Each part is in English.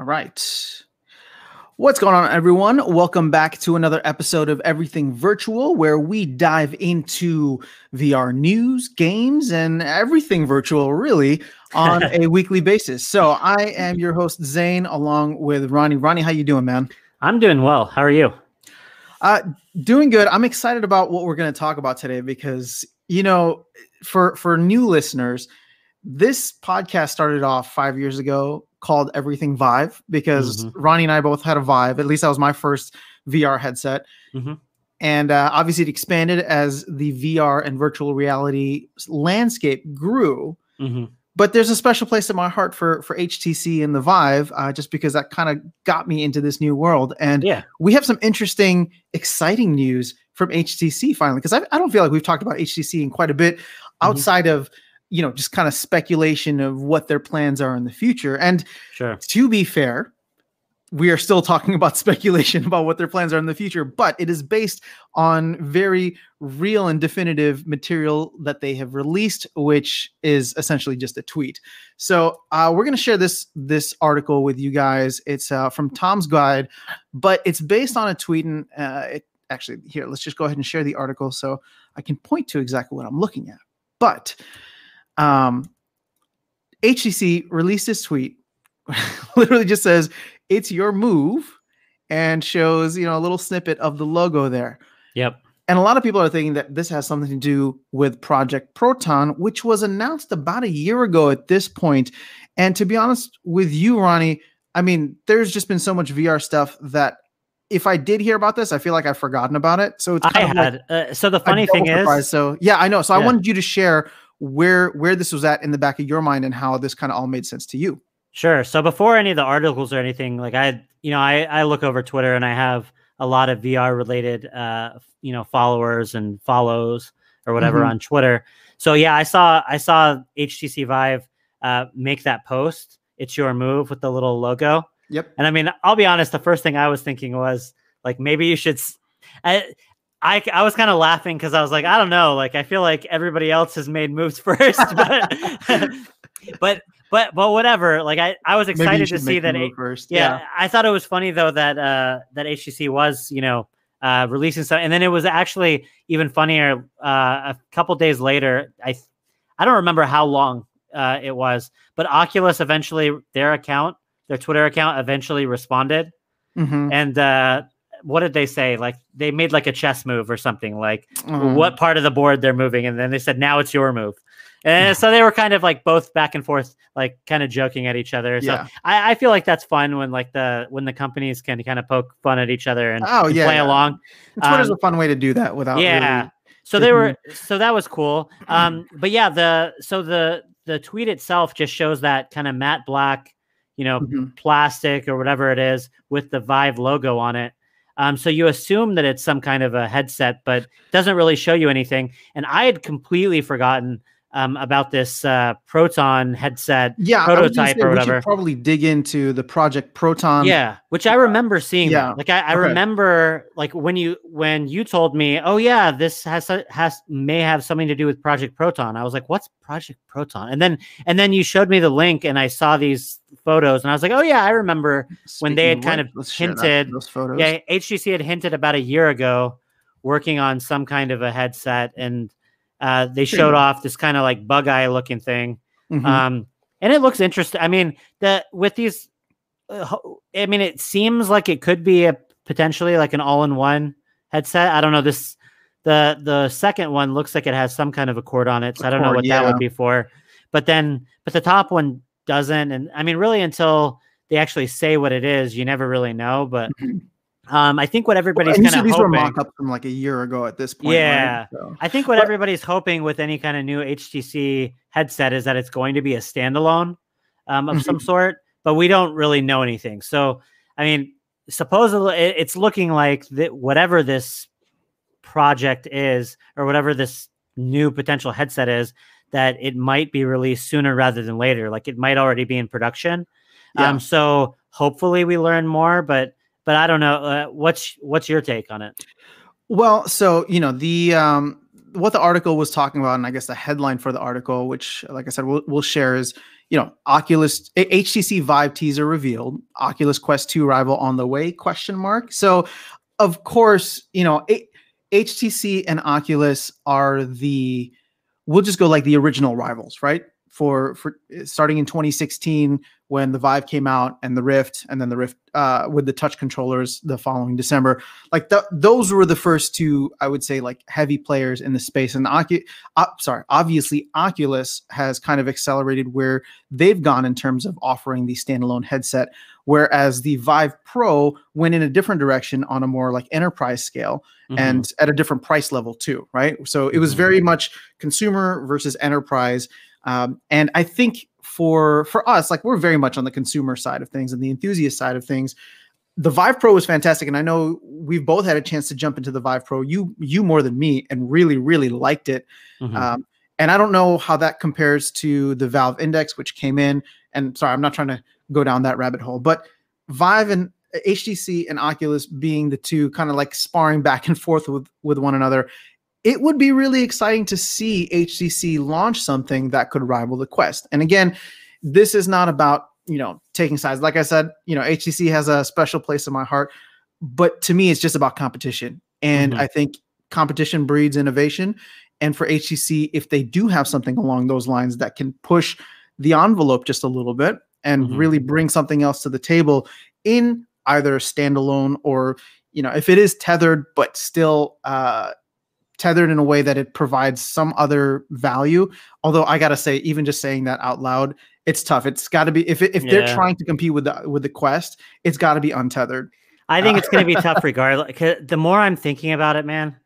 All right. What's going on, everyone? Welcome back to another episode of Everything Virtual, where we dive into VR news, games, and everything virtual, really, on a weekly basis. So, I am your host Zane, along with Ronnie. Ronnie, how you doing, man? I'm doing well. How are you? Uh, doing good. I'm excited about what we're going to talk about today because you know, for for new listeners, this podcast started off five years ago called Everything Vive because mm-hmm. Ronnie and I both had a Vive. At least that was my first VR headset. Mm-hmm. And uh, obviously, it expanded as the VR and virtual reality landscape grew. Mm-hmm. But there's a special place in my heart for for HTC and the Vive, uh, just because that kind of got me into this new world. And yeah, we have some interesting, exciting news from HTC finally, because I, I don't feel like we've talked about HTC in quite a bit mm-hmm. outside of you know, just kind of speculation of what their plans are in the future. And sure. to be fair, we are still talking about speculation about what their plans are in the future, but it is based on very real and definitive material that they have released, which is essentially just a tweet. So uh, we're going to share this this article with you guys. It's uh, from Tom's Guide, but it's based on a tweet, and uh, it actually here. Let's just go ahead and share the article so I can point to exactly what I'm looking at. But um, HTC released this tweet, literally just says, "It's your move," and shows you know a little snippet of the logo there. Yep. And a lot of people are thinking that this has something to do with Project Proton, which was announced about a year ago at this point. And to be honest with you, Ronnie, I mean, there's just been so much VR stuff that if I did hear about this, I feel like I've forgotten about it. So it's I had. Like uh, so the funny thing surprise. is, so yeah, I know. So yeah. I wanted you to share where where this was at in the back of your mind and how this kind of all made sense to you. Sure. So before any of the articles or anything, like I, you know, I I look over Twitter and I have a lot of VR related, uh, you know, followers and follows or whatever mm-hmm. on Twitter. So yeah, I saw I saw HTC Vive uh, make that post. It's your move with the little logo. Yep. And I mean, I'll be honest. The first thing I was thinking was like maybe you should. I, I, I was kind of laughing because I was like, I don't know, like I feel like everybody else has made moves first, but but but but whatever. Like I, I was excited to see that. It, first. Yeah, yeah, I thought it was funny though that uh that HTC was you know uh releasing stuff, and then it was actually even funnier. Uh, a couple days later, I I don't remember how long uh it was, but Oculus eventually their account, their Twitter account, eventually responded, mm-hmm. and uh what did they say? Like they made like a chess move or something, like mm. what part of the board they're moving, and then they said, "Now it's your move." And so they were kind of like both back and forth, like kind of joking at each other. So yeah. I, I, feel like that's fun when like the when the companies can kind of poke fun at each other and, oh, yeah, play yeah. along. Twitter's um, a fun way to do that without yeah. Really so they were so that was cool. Um, but yeah, the so the the tweet itself just shows that kind of matte black, you know, mm-hmm. plastic or whatever it is with the Vive logo on it. Um, so you assume that it's some kind of a headset, but doesn't really show you anything. And I had completely forgotten um, about this uh, Proton headset yeah, prototype or whatever. Probably dig into the Project Proton. Yeah, which I remember seeing. Yeah, that. like I, I okay. remember like when you when you told me, oh yeah, this has has may have something to do with Project Proton. I was like, what's Project Proton? And then and then you showed me the link, and I saw these photos, and I was like, oh yeah, I remember Speaking when they had kind what? of hinted. those photos. Yeah, HTC had hinted about a year ago working on some kind of a headset and uh, they showed off this kind of like bug eye looking thing, mm-hmm. um, and it looks interesting. I mean, that with these, uh, I mean, it seems like it could be a potentially like an all-in-one headset. I don't know this. The the second one looks like it has some kind of a cord on it, so I don't know what yeah. that would be for. But then, but the top one doesn't, and I mean, really, until they actually say what it is, you never really know. But mm-hmm. Um, I think what everybody's well, kind of these hoping, were mock-ups from like a year ago at this point. Yeah, right? so. I think what but, everybody's hoping with any kind of new HTC headset is that it's going to be a standalone um, of some mm-hmm. sort, but we don't really know anything. So, I mean, supposedly it's looking like that whatever this project is, or whatever this new potential headset is, that it might be released sooner rather than later. Like it might already be in production. Yeah. Um, so hopefully we learn more, but but I don't know. Uh, what's what's your take on it? Well, so you know the um, what the article was talking about, and I guess the headline for the article, which, like I said, we'll, we'll share is, you know, Oculus HTC Vive teaser revealed, Oculus Quest 2 rival on the way? Question mark. So, of course, you know, HTC and Oculus are the, we'll just go like the original rivals, right? For for starting in 2016 when the Vive came out and the Rift, and then the Rift uh, with the touch controllers the following December. Like th- those were the first two, I would say, like heavy players in the space. And Ocu- uh, sorry, obviously Oculus has kind of accelerated where they've gone in terms of offering the standalone headset, whereas the Vive Pro went in a different direction on a more like enterprise scale mm-hmm. and at a different price level too, right? So it was mm-hmm. very much consumer versus enterprise. Um, and I think for for us, like we're very much on the consumer side of things and the enthusiast side of things. The Vive Pro is fantastic, and I know we've both had a chance to jump into the Vive Pro. You you more than me, and really really liked it. Mm-hmm. Um, and I don't know how that compares to the Valve Index, which came in. And sorry, I'm not trying to go down that rabbit hole, but Vive and HTC and Oculus being the two kind of like sparring back and forth with with one another it would be really exciting to see HTC launch something that could rival the Quest. And again, this is not about, you know, taking sides. Like I said, you know, HTC has a special place in my heart, but to me it's just about competition. And mm-hmm. I think competition breeds innovation. And for HTC, if they do have something along those lines that can push the envelope just a little bit and mm-hmm. really bring something else to the table in either standalone or you know if it is tethered but still uh, tethered in a way that it provides some other value. Although I gotta say, even just saying that out loud, it's tough. It's got to be if if yeah. they're trying to compete with the with the Quest, it's got to be untethered. I think uh, it's going to be tough regardless. The more I'm thinking about it, man,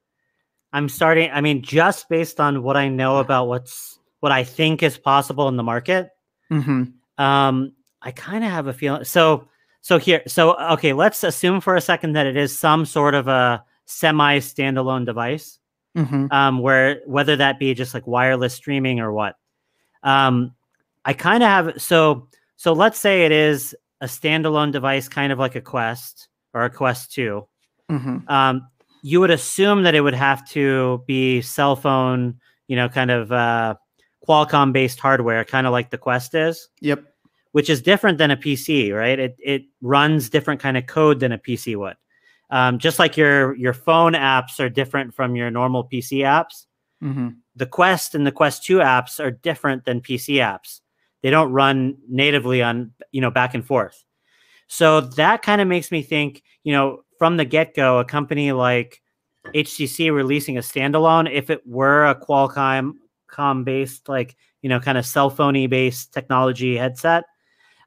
I'm starting. I mean, just based on what I know about what's what I think is possible in the market, mm-hmm. um, I kind of have a feeling. So, so here, so okay, let's assume for a second that it is some sort of a semi standalone device mm-hmm. um, where whether that be just like wireless streaming or what. Um, I kind of have so so let's say it is a standalone device, kind of like a Quest or a Quest 2 mm-hmm. um, you would assume that it would have to be cell phone, you know, kind of uh, Qualcomm based hardware, kind of like the Quest is. Yep. Which is different than a PC, right? It it runs different kind of code than a PC would. Um, just like your your phone apps are different from your normal PC apps, mm-hmm. the Quest and the Quest 2 apps are different than PC apps. They don't run natively on you know back and forth. So that kind of makes me think, you know, from the get go, a company like HTC releasing a standalone, if it were a Qualcomm com based, like you know, kind of cell phoney based technology headset,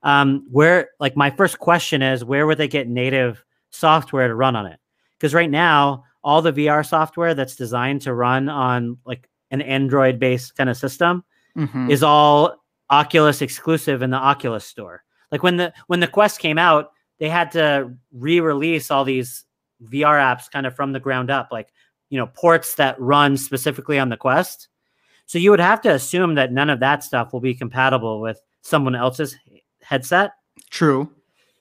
um, where like my first question is, where would they get native software to run on it. Because right now, all the VR software that's designed to run on like an Android based kind of system mm-hmm. is all Oculus exclusive in the Oculus store. Like when the when the Quest came out, they had to re-release all these VR apps kind of from the ground up, like you know, ports that run specifically on the Quest. So you would have to assume that none of that stuff will be compatible with someone else's headset. True.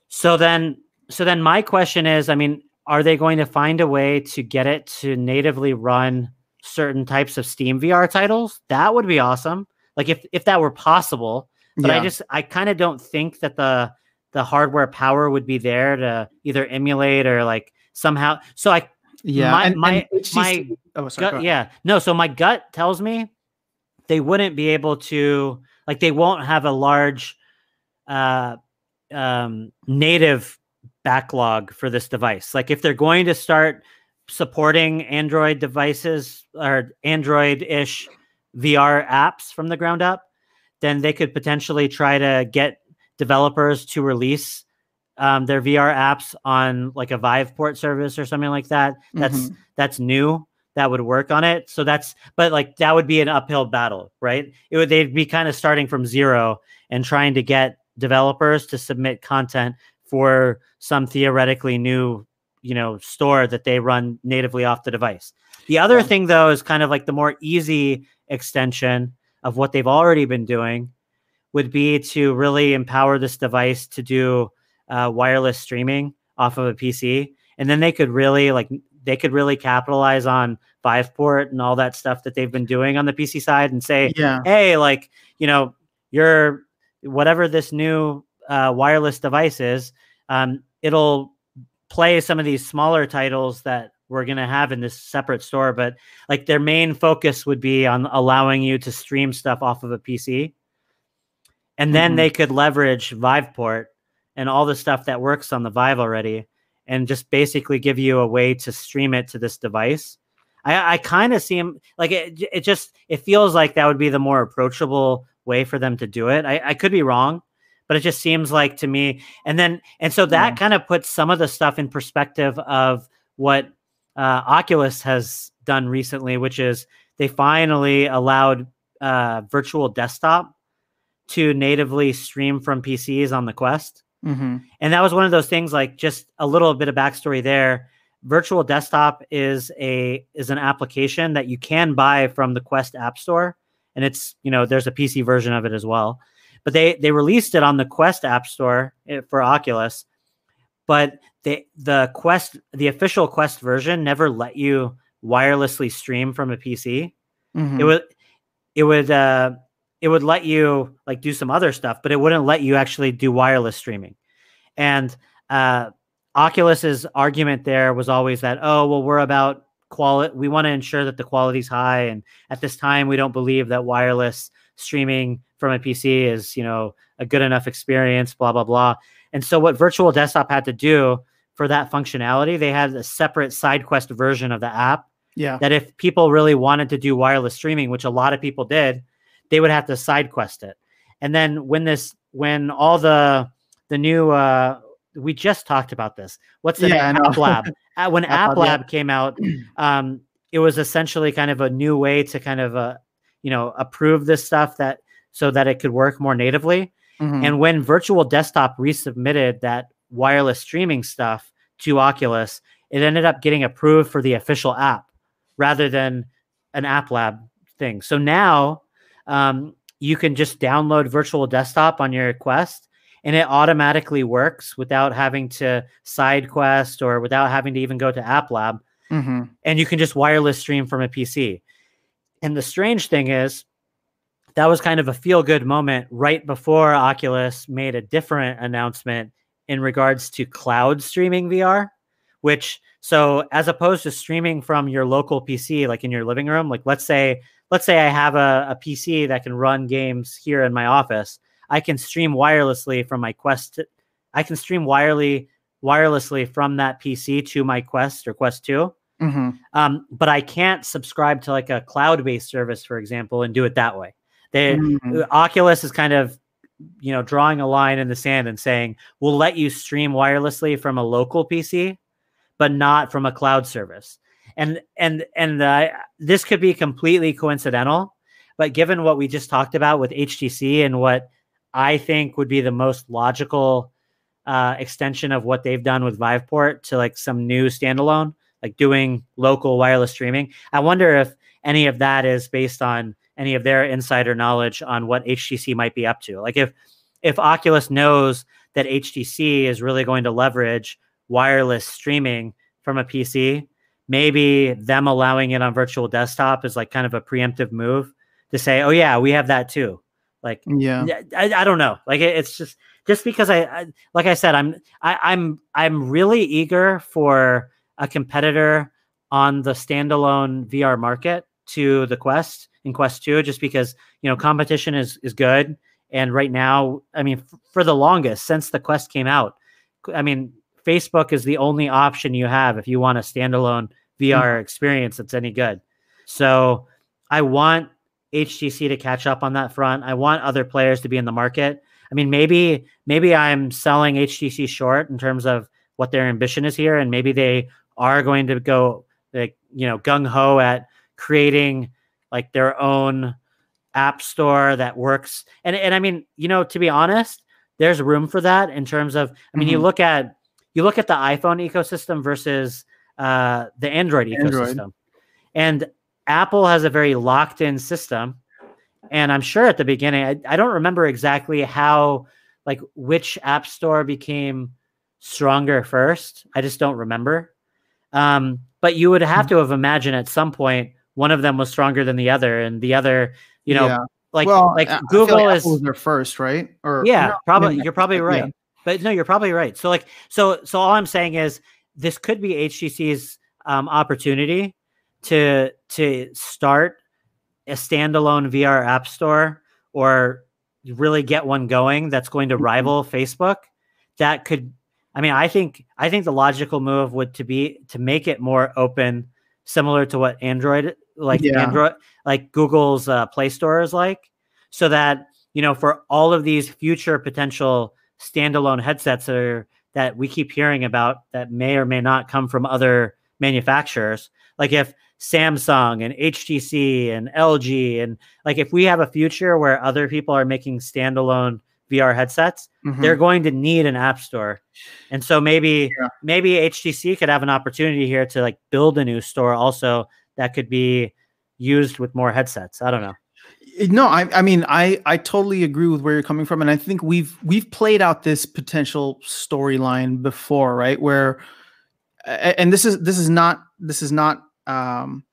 So then so then my question is, I mean, are they going to find a way to get it to natively run certain types of Steam VR titles? That would be awesome. Like if if that were possible, but yeah. I just I kind of don't think that the the hardware power would be there to either emulate or like somehow. So I yeah my and, my, and my oh, sorry, gut, yeah no. So my gut tells me they wouldn't be able to like they won't have a large uh um native backlog for this device. Like if they're going to start supporting Android devices or Android ish VR apps from the ground up, then they could potentially try to get developers to release um, their VR apps on like a Viveport service or something like that. That's mm-hmm. that's new. That would work on it. So that's but like that would be an uphill battle, right? It would they'd be kind of starting from zero and trying to get developers to submit content for some theoretically new you know store that they run natively off the device. The other thing though is kind of like the more easy extension of what they've already been doing would be to really empower this device to do uh, wireless streaming off of a pc and then they could really like they could really capitalize on Viveport and all that stuff that they've been doing on the PC side and say, yeah. hey, like, you know, your whatever this new uh, wireless devices, um, it'll play some of these smaller titles that we're going to have in this separate store, but like their main focus would be on allowing you to stream stuff off of a PC. And then mm-hmm. they could leverage Viveport and all the stuff that works on the Vive already and just basically give you a way to stream it to this device. I, I kind of see them like it, it just it feels like that would be the more approachable way for them to do it. I, I could be wrong, but it just seems like to me. And then and so that yeah. kind of puts some of the stuff in perspective of what uh, Oculus has done recently, which is they finally allowed uh, virtual desktop to natively stream from PCs on the Quest. Mm-hmm. And that was one of those things. Like just a little bit of backstory there. Virtual Desktop is a is an application that you can buy from the Quest App Store, and it's you know there's a PC version of it as well. But they they released it on the Quest App Store eh, for Oculus, but the the Quest the official Quest version never let you wirelessly stream from a PC. Mm-hmm. It would it would uh, it would let you like do some other stuff, but it wouldn't let you actually do wireless streaming. And uh, Oculus's argument there was always that, oh, well, we're about quality. We want to ensure that the quality is high, and at this time, we don't believe that wireless streaming from a PC is, you know, a good enough experience. Blah blah blah. And so, what Virtual Desktop had to do for that functionality, they had a separate SideQuest version of the app. Yeah. That if people really wanted to do wireless streaming, which a lot of people did, they would have to SideQuest it. And then when this when all the the new uh we just talked about this. What's the yeah, App Lab? when App, App Lab yeah. came out, um, it was essentially kind of a new way to kind of uh, you know approve this stuff that so that it could work more natively. Mm-hmm. And when Virtual Desktop resubmitted that wireless streaming stuff to Oculus, it ended up getting approved for the official app rather than an App Lab thing. So now um, you can just download virtual desktop on your quest and it automatically works without having to SideQuest or without having to even go to app lab mm-hmm. and you can just wireless stream from a pc and the strange thing is that was kind of a feel good moment right before oculus made a different announcement in regards to cloud streaming vr which so as opposed to streaming from your local pc like in your living room like let's say let's say I have a, a PC that can run games here in my office, I can stream wirelessly from my Quest. To, I can stream wirely wirelessly from that PC to my Quest or Quest 2. Mm-hmm. Um, but I can't subscribe to like a cloud-based service, for example, and do it that way. They mm-hmm. Oculus is kind of you know drawing a line in the sand and saying we'll let you stream wirelessly from a local PC, but not from a cloud service and and and uh, this could be completely coincidental but given what we just talked about with htc and what i think would be the most logical uh, extension of what they've done with viveport to like some new standalone like doing local wireless streaming i wonder if any of that is based on any of their insider knowledge on what htc might be up to like if if oculus knows that htc is really going to leverage wireless streaming from a pc maybe them allowing it on virtual desktop is like kind of a preemptive move to say, oh yeah, we have that too. Like, yeah, I, I don't know. Like, it, it's just just because I, I, like I said, I'm I, I'm I'm really eager for a competitor on the standalone VR market to the Quest and Quest Two, just because you know competition is is good. And right now, I mean, f- for the longest since the Quest came out, I mean, Facebook is the only option you have if you want a standalone VR mm-hmm. experience that's any good. So I want HTC to catch up on that front. I want other players to be in the market. I mean, maybe maybe I'm selling HTC short in terms of what their ambition is here, and maybe they are going to go like you know gung ho at creating like their own app store that works. And and I mean, you know, to be honest, there's room for that in terms of. I mean, mm-hmm. you look at you look at the iPhone ecosystem versus uh, the Android ecosystem, Android. and Apple has a very locked in system. And I'm sure at the beginning, I, I don't remember exactly how, like, which app store became stronger first. I just don't remember. Um, but you would have to have imagined at some point one of them was stronger than the other, and the other, you know, yeah. like well, like I Google like is their first, right? Or yeah, probably you're probably right. Yeah. But no, you're probably right. So like so so all I'm saying is this could be HTC's um, opportunity to to start a standalone VR app store or really get one going that's going to mm-hmm. rival Facebook, that could I mean, I think I think the logical move would to be to make it more open, similar to what Android like yeah. Android like Google's uh, Play Store is like, so that you know for all of these future potential standalone headsets that are that we keep hearing about that may or may not come from other manufacturers, like if Samsung and HTC and LG. And like if we have a future where other people are making standalone VR headsets, mm-hmm. they're going to need an app store. And so maybe yeah. maybe HTC could have an opportunity here to like build a new store also that could be used with more headsets. I don't know. No, I, I mean I I totally agree with where you're coming from, and I think we've we've played out this potential storyline before, right? Where and this is this is not this is not um,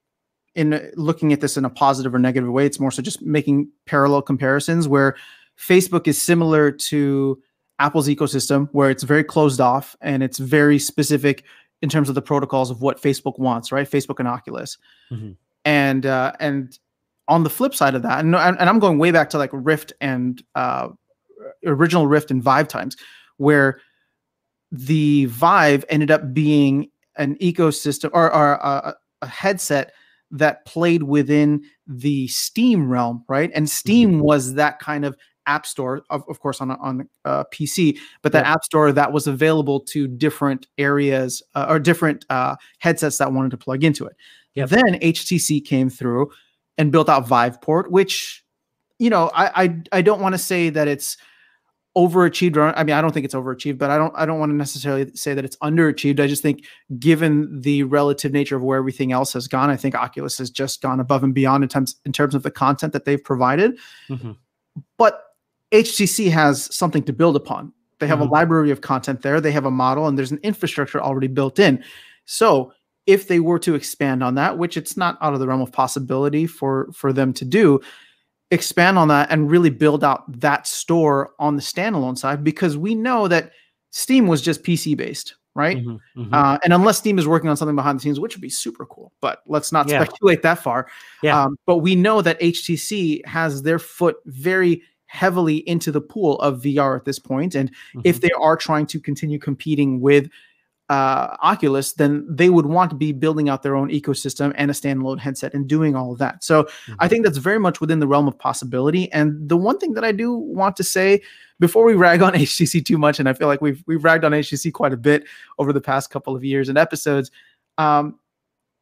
in looking at this in a positive or negative way. It's more so just making parallel comparisons where Facebook is similar to Apple's ecosystem, where it's very closed off and it's very specific in terms of the protocols of what Facebook wants, right? Facebook and Oculus, mm-hmm. and uh, and on the flip side of that, and, and I'm going way back to like Rift and uh, original Rift and Vive times, where the Vive ended up being an ecosystem or, or uh, a headset that played within the Steam realm, right? And Steam mm-hmm. was that kind of app store, of, of course, on on uh, PC, but that app store that was available to different areas uh, or different uh, headsets that wanted to plug into it. Yep. Then HTC came through and built out Viveport, which you know I I, I don't want to say that it's overachieved i mean i don't think it's overachieved but i don't i don't want to necessarily say that it's underachieved i just think given the relative nature of where everything else has gone i think oculus has just gone above and beyond in terms in terms of the content that they've provided mm-hmm. but htc has something to build upon they have mm-hmm. a library of content there they have a model and there's an infrastructure already built in so if they were to expand on that which it's not out of the realm of possibility for for them to do expand on that and really build out that store on the standalone side because we know that Steam was just PC based, right? Mm-hmm, mm-hmm. Uh, and unless Steam is working on something behind the scenes, which would be super cool, but let's not yeah. speculate that far. Yeah. Um, but we know that HTC has their foot very heavily into the pool of VR at this point, and mm-hmm. if they are trying to continue competing with uh, Oculus, then they would want to be building out their own ecosystem and a standalone headset and doing all of that. So mm-hmm. I think that's very much within the realm of possibility. And the one thing that I do want to say before we rag on HTC too much, and I feel like we've we've ragged on HTC quite a bit over the past couple of years and episodes, um,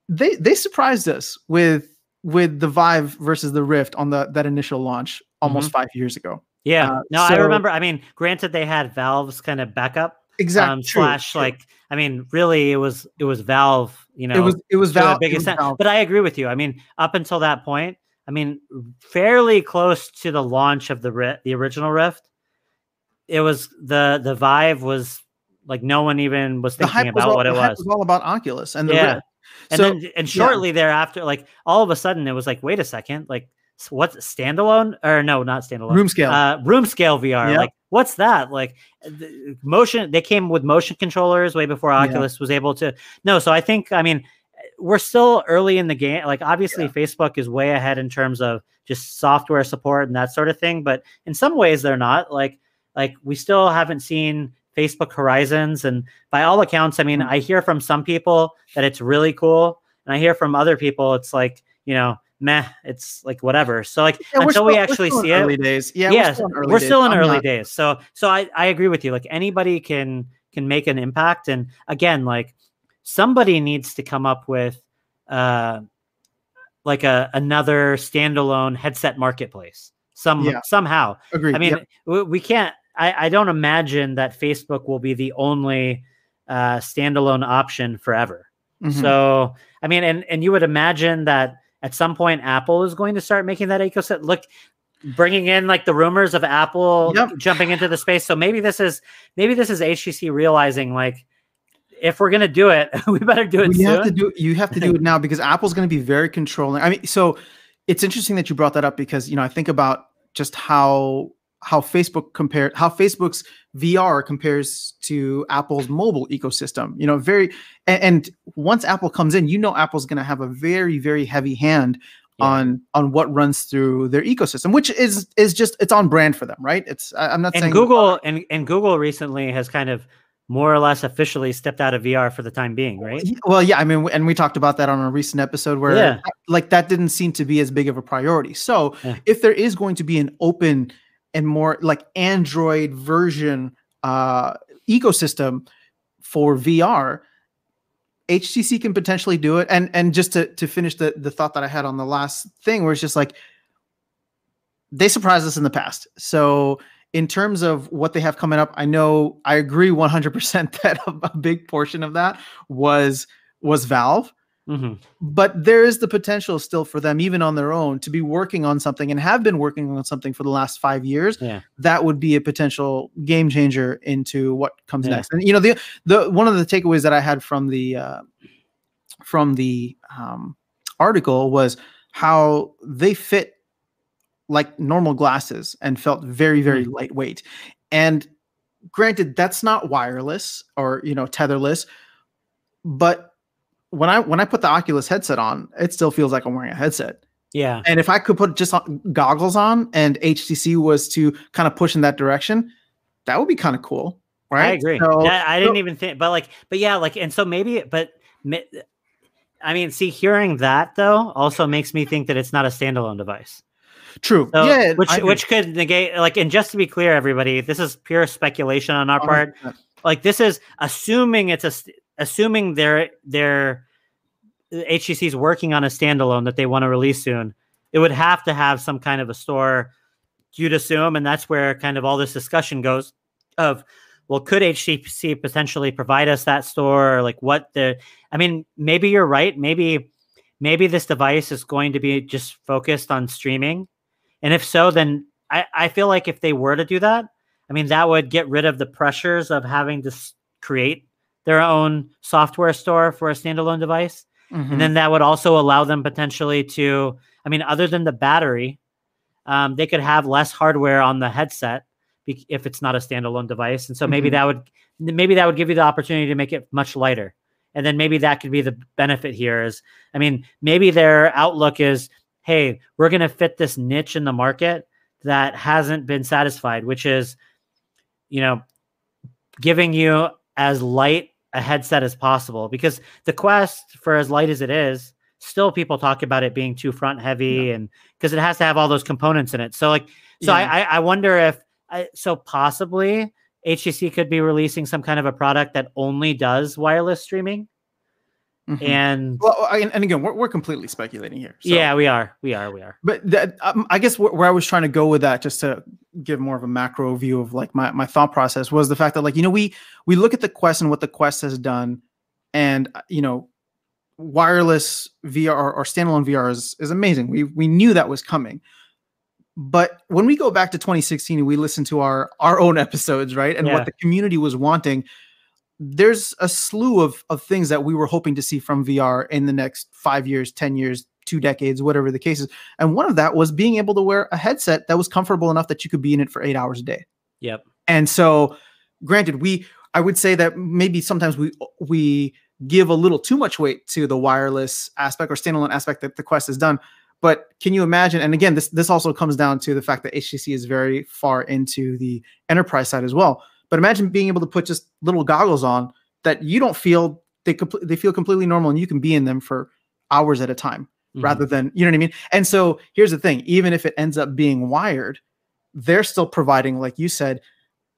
they they surprised us with with the Vive versus the Rift on the that initial launch almost mm-hmm. five years ago. Yeah, uh, no, so, I remember. I mean, granted, they had Valve's kind of backup exactly um, slash like I mean, really, it was it was Valve. You know, it was it was Valve. Biggest Valve. But I agree with you. I mean, up until that point, I mean, fairly close to the launch of the the original Rift, it was the the Vive was like no one even was thinking about all, what it was. was. all about Oculus and the yeah. Rift. And so, then and shortly yeah. thereafter, like all of a sudden, it was like, wait a second, like what's standalone or no, not standalone. Room scale. Uh, room scale VR. Yep. Like what's that? Like motion. They came with motion controllers way before Oculus yeah. was able to. No, so I think I mean we're still early in the game. Like obviously, yeah. Facebook is way ahead in terms of just software support and that sort of thing. But in some ways, they're not. Like like we still haven't seen Facebook Horizons, and by all accounts, I mean mm-hmm. I hear from some people that it's really cool, and I hear from other people it's like you know meh, it's like whatever. So like yeah, until still, we actually see it, days. Yeah, yeah, we're still in early, we're days. Still in early days. So so I I agree with you. Like anybody can can make an impact, and again, like somebody needs to come up with uh like a another standalone headset marketplace some yeah. somehow. Agreed. I mean, yep. we, we can't. I, I don't imagine that Facebook will be the only uh, standalone option forever. Mm-hmm. So, I mean, and and you would imagine that at some point Apple is going to start making that ecosystem look bringing in like the rumors of Apple yep. jumping into the space. So maybe this is maybe this is HTC realizing like if we're gonna do it, we better do it. Soon. have to do you have to do it now because Apple's going to be very controlling. I mean, so it's interesting that you brought that up because you know I think about just how how Facebook compare how Facebook's VR compares to Apple's mobile ecosystem. You know, very and, and once Apple comes in, you know Apple's going to have a very very heavy hand yeah. on on what runs through their ecosystem, which is is just it's on brand for them, right? It's I'm not and saying Google and and Google recently has kind of more or less officially stepped out of VR for the time being, right? Well, yeah, I mean, and we talked about that on a recent episode where yeah. like that didn't seem to be as big of a priority. So, yeah. if there is going to be an open and more like Android version uh, ecosystem for VR, HTC can potentially do it. And and just to to finish the the thought that I had on the last thing, where it's just like they surprised us in the past. So in terms of what they have coming up, I know I agree 100% that a, big portion of that was was Valve. Mm-hmm. But there is the potential still for them, even on their own, to be working on something and have been working on something for the last five years. Yeah. That would be a potential game changer into what comes yeah. next. And you know, the the one of the takeaways that I had from the uh, from the um, article was how they fit like normal glasses and felt very very mm. lightweight. And granted, that's not wireless or you know tetherless, but when I when I put the Oculus headset on, it still feels like I'm wearing a headset. Yeah. And if I could put just uh, goggles on and HTC was to kind of push in that direction, that would be kind of cool. Right. I agree. So, yeah, I didn't so, even think, but like, but yeah, like, and so maybe, but I mean, see, hearing that though also makes me think that it's not a standalone device. True. So, yeah. Which which could negate like, and just to be clear, everybody, this is pure speculation on our 100%. part. Like, this is assuming it's a assuming they're they're HTC is working on a standalone that they want to release soon, it would have to have some kind of a store. You'd assume, and that's where kind of all this discussion goes of, well, could HTC potentially provide us that store? Or like what the, I mean, maybe you're right. Maybe, maybe this device is going to be just focused on streaming. And if so, then I, I feel like if they were to do that, I mean, that would get rid of the pressures of having to create their own software store for a standalone device. Mm-hmm. And then that would also allow them potentially to, I mean, other than the battery, um, they could have less hardware on the headset if it's not a standalone device. And so maybe mm-hmm. that would maybe that would give you the opportunity to make it much lighter. And then maybe that could be the benefit here is, I mean, maybe their outlook is, hey, we're going to fit this niche in the market that hasn't been satisfied, which is, you know, giving you as light a headset as possible because the Quest, for as light as it is, still people talk about it being too front heavy yeah. and because it has to have all those components in it. So like, so yeah. I I wonder if I, so possibly HTC could be releasing some kind of a product that only does wireless streaming. Mm-hmm. And well, and, and again, we're, we're completely speculating here. So. Yeah, we are, we are, we are. But that, um, I guess where, where, I was trying to go with that, just to give more of a macro view of like my my thought process, was the fact that like you know we we look at the Quest and what the Quest has done, and uh, you know, wireless VR or standalone VR is is amazing. We we knew that was coming. But when we go back to 2016 and we listen to our our own episodes, right, and yeah. what the community was wanting, there's a slew of, of things that we were hoping to see from VR in the next five years, 10 years, two decades, whatever the case is. And one of that was being able to wear a headset that was comfortable enough that you could be in it for eight hours a day. Yep. And so, granted, we, I would say that maybe sometimes we, we give a little too much weight to the wireless aspect or standalone aspect that the Quest has done. But can you imagine? And again, this this also comes down to the fact that HTC is very far into the enterprise side as well. But imagine being able to put just little goggles on that you don't feel they compl- they feel completely normal and you can be in them for hours at a time mm-hmm. rather than you know what I mean. And so here's the thing: even if it ends up being wired, they're still providing, like you said,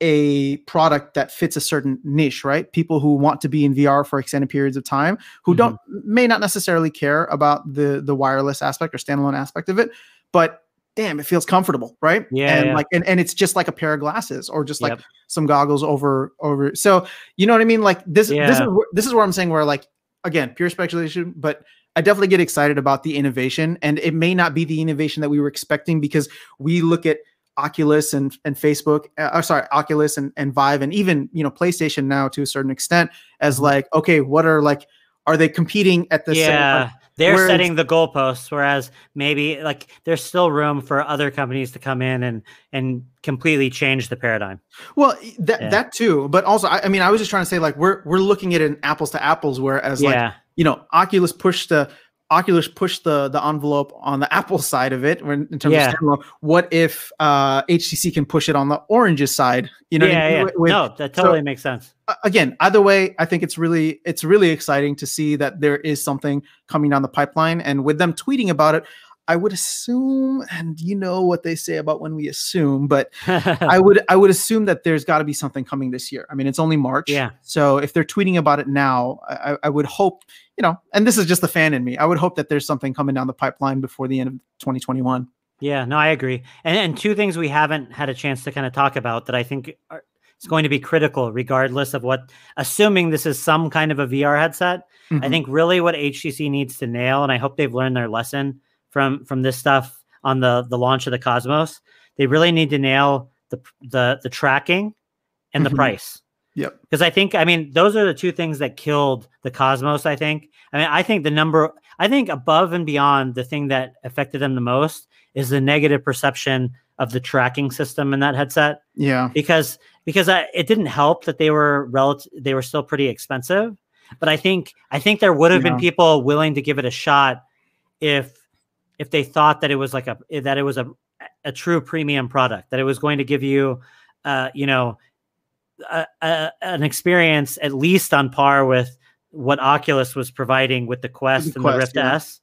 a product that fits a certain niche, right? People who want to be in VR for extended periods of time, who mm-hmm. don't may not necessarily care about the the wireless aspect or standalone aspect of it, but damn, it feels comfortable, right? Yeah. And yeah. like, and, and it's just like a pair of glasses or just like yep. some goggles over, over. So, you know what I mean? Like this, yeah. this is, this is where I'm saying where like, again, pure speculation, but I definitely get excited about the innovation and it may not be the innovation that we were expecting because we look at Oculus and and Facebook, uh, sorry, Oculus and and Vive, and even you know PlayStation now to a certain extent as mm-hmm. like, okay, what are like, are they competing at the yeah. they're whereas, setting the goalposts, whereas maybe like there's still room for other companies to come in and and completely change the paradigm. Well, that yeah. that too, but also I, I, mean I was just trying to say like we're we're looking at an apples to apples, whereas yeah. like you know Oculus pushed the Oculus pushed the the envelope on the Apple side of it in terms yeah. of standalone. What if uh, HTC can push it on the oranges side? You know, yeah, yeah. With, no, that totally so, makes sense. Again, either way, I think it's really it's really exciting to see that there is something coming down the pipeline, and with them tweeting about it, I would assume, and you know what they say about when we assume, but I would I would assume that there's got to be something coming this year. I mean, it's only March, yeah. So if they're tweeting about it now, I, I would hope, you know, and this is just the fan in me. I would hope that there's something coming down the pipeline before the end of 2021. Yeah, no, I agree. And and two things we haven't had a chance to kind of talk about that I think are, is going to be critical, regardless of what. Assuming this is some kind of a VR headset, mm-hmm. I think really what HTC needs to nail, and I hope they've learned their lesson from from this stuff on the the launch of the Cosmos. They really need to nail the the the tracking and the mm-hmm. price. Yep. Because I think I mean those are the two things that killed the Cosmos. I think. I mean I think the number I think above and beyond the thing that affected them the most is the negative perception of the tracking system in that headset. Yeah. Because because I, it didn't help that they were relative they were still pretty expensive, but I think I think there would have yeah. been people willing to give it a shot if if they thought that it was like a that it was a a true premium product that it was going to give you uh you know a, a, an experience at least on par with what Oculus was providing with the Quest the and Quest, the Rift yeah. S.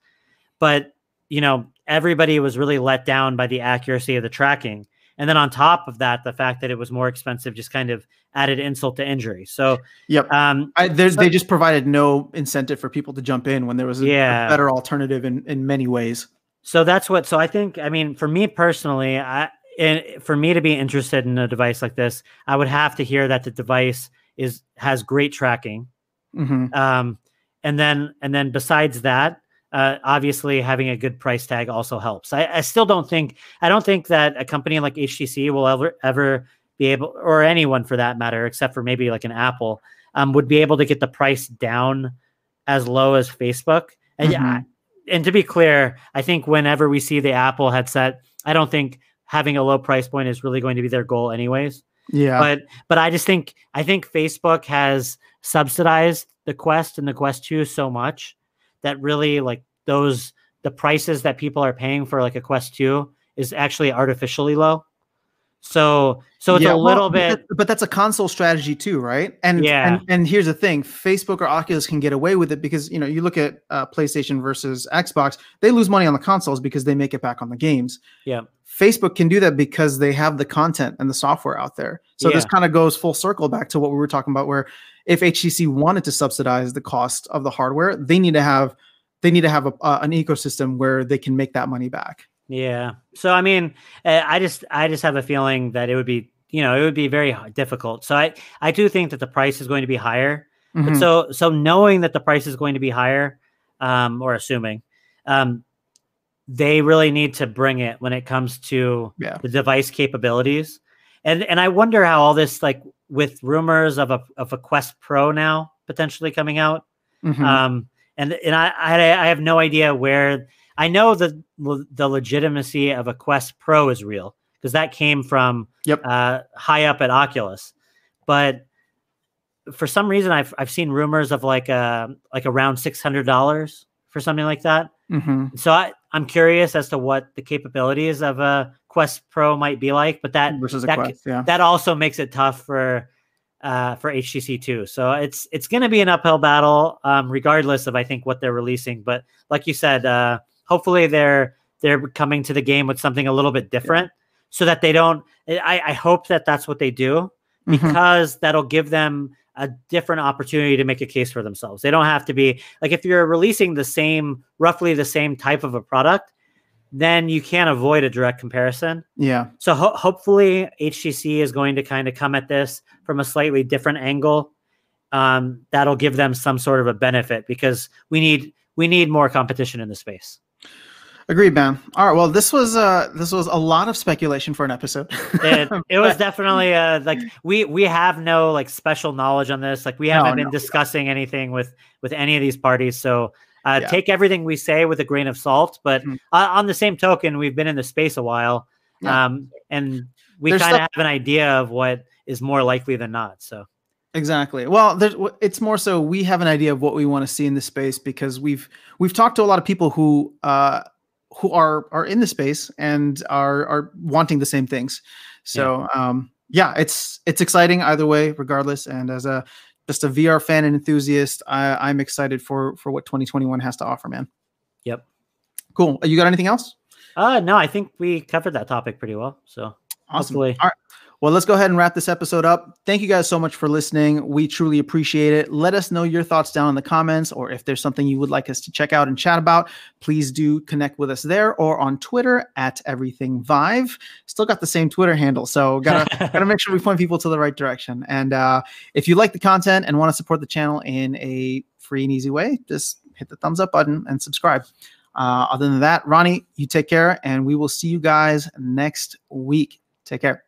But you know everybody was really let down by the accuracy of the tracking. And then on top of that the fact that it was more expensive just kind of added insult to injury. So yep. um I, so, they just provided no incentive for people to jump in when there was a, yeah. a better alternative in in many ways so that's what. So I think, I mean, for me personally, I and for me to be interested in a device like this, I would have to hear that the device is has great tracking. Mm-hmm. Um, and then and then besides that, uh, obviously having a good price tag also helps. I, I still don't think I don't think that a company like HTC will ever ever be able, or anyone for that matter, except for maybe like an Apple, um, would be able to get the price down as low as Facebook. And mm-hmm. yeah, and to be clear, I think whenever we see the Apple headset, I don't think having a low price point is really going to be their goal, anyways. Yeah. But but I just think I think Facebook has subsidized the Quest and the Quest 2 so much that really like those the prices that people are paying for like a Quest 2 is actually artificially low. So so it's yeah, a little well, bit but that's a console strategy too, right? And yeah. and, and here's the thing, Facebook or Oculus can get away with it because you know, you look at uh, PlayStation versus Xbox, they lose money on the consoles because they make it back on the games. Yeah. Facebook can do that because they have the content and the software out there. So yeah. this kind of goes full circle back to what we were talking about where if HTC wanted to subsidize the cost of the hardware, they need to have they need to have a, uh, an ecosystem where they can make that money back. Yeah. So I mean, eh, I just I just have a feeling that it would be you know it would be very difficult. So I I do think that the price is going to be higher. Mm-hmm. But so so knowing that the price is going to be higher, um, or assuming, um, they really need to bring it when it comes to yeah. the device capabilities. And and I wonder how all this like with rumors of a of a Quest Pro now potentially coming out. Mm-hmm. Um, and and I, I I have no idea where I know that the legitimacy of a Quest Pro is real because that came from yep. uh, high up at Oculus, but for some reason I've I've seen rumors of like a uh, like around six hundred dollars for something like that. Mm-hmm. So I I'm curious as to what the capabilities of a Quest Pro might be like, but that versus that, Quest, yeah. that also makes it tough for uh, for HTC too. So it's it's going to be an uphill battle, um, regardless of I think what they're releasing. But like you said, uh, hopefully they're they're coming to the game with something a little bit different so that they don't I, I hope that that's what they do mm-hmm. because mm-hmm. that'll give them a different opportunity to make a case for themselves. They don't have to be like if you're releasing the same roughly the same type of a product, then you can't avoid a direct comparison. Yeah. So ho- hopefully HTC is going to kind of come at this from a slightly different angle. Um, that'll give them some sort of a benefit because we need we need more competition in the space. Agreed, man. All right. Well, this was uh this was a lot of speculation for an episode. it, it was definitely uh like we we have no like special knowledge on this. Like we haven't no, been no, discussing no. anything with with any of these parties. So uh, yeah. take everything we say with a grain of salt. But mm-hmm. uh, on the same token, we've been in the space a while, yeah. um, and we kind of have an idea of what is more likely than not. So Exactly. Well, there's, it's more so we have an idea of what we want to see in the space because we've we've talked to a lot of people who uh, who are are in the space and are are wanting the same things. So yeah. um yeah, it's it's exciting either way, regardless. And as a just a VR fan and enthusiast, I, I'm excited for for what 2021 has to offer, man. Yep. Cool. You got anything else? Uh no, I think we covered that topic pretty well. So awesome. hopefully. All right. Well, let's go ahead and wrap this episode up. Thank you guys so much for listening. We truly appreciate it. Let us know your thoughts down in the comments, or if there's something you would like us to check out and chat about, please do connect with us there or on Twitter at Everything Vive. Still got the same Twitter handle, so gotta gotta make sure we point people to the right direction. And uh, if you like the content and want to support the channel in a free and easy way, just hit the thumbs up button and subscribe. Uh, other than that, Ronnie, you take care, and we will see you guys next week. Take care.